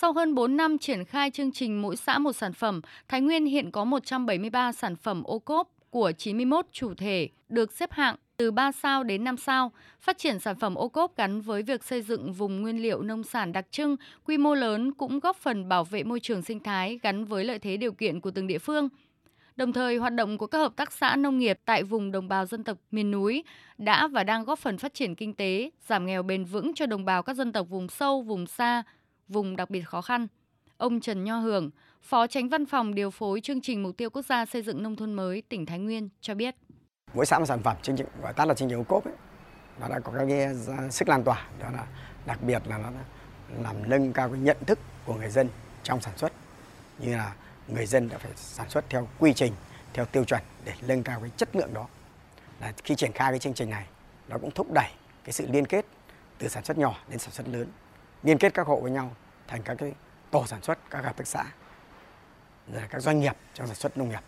Sau hơn 4 năm triển khai chương trình mỗi xã một sản phẩm, Thái Nguyên hiện có 173 sản phẩm ô cốp của 91 chủ thể được xếp hạng từ 3 sao đến 5 sao. Phát triển sản phẩm ô cốp gắn với việc xây dựng vùng nguyên liệu nông sản đặc trưng, quy mô lớn cũng góp phần bảo vệ môi trường sinh thái gắn với lợi thế điều kiện của từng địa phương. Đồng thời, hoạt động của các hợp tác xã nông nghiệp tại vùng đồng bào dân tộc miền núi đã và đang góp phần phát triển kinh tế, giảm nghèo bền vững cho đồng bào các dân tộc vùng sâu, vùng xa, vùng đặc biệt khó khăn. Ông Trần Nho Hưởng, Phó Tránh Văn phòng điều phối chương trình mục tiêu quốc gia xây dựng nông thôn mới tỉnh Thái Nguyên cho biết. Mỗi xã một sản phẩm chương trình gọi tắt là chương trình ô cốp ấy, nó đã có cái sức lan tỏa đó là đặc biệt là nó làm nâng cao cái nhận thức của người dân trong sản xuất như là người dân đã phải sản xuất theo quy trình theo tiêu chuẩn để nâng cao cái chất lượng đó là khi triển khai cái chương trình này nó cũng thúc đẩy cái sự liên kết từ sản xuất nhỏ đến sản xuất lớn liên kết các hộ với nhau thành các cái tổ sản xuất các hợp tác xã, rồi các doanh nghiệp trong sản xuất nông nghiệp.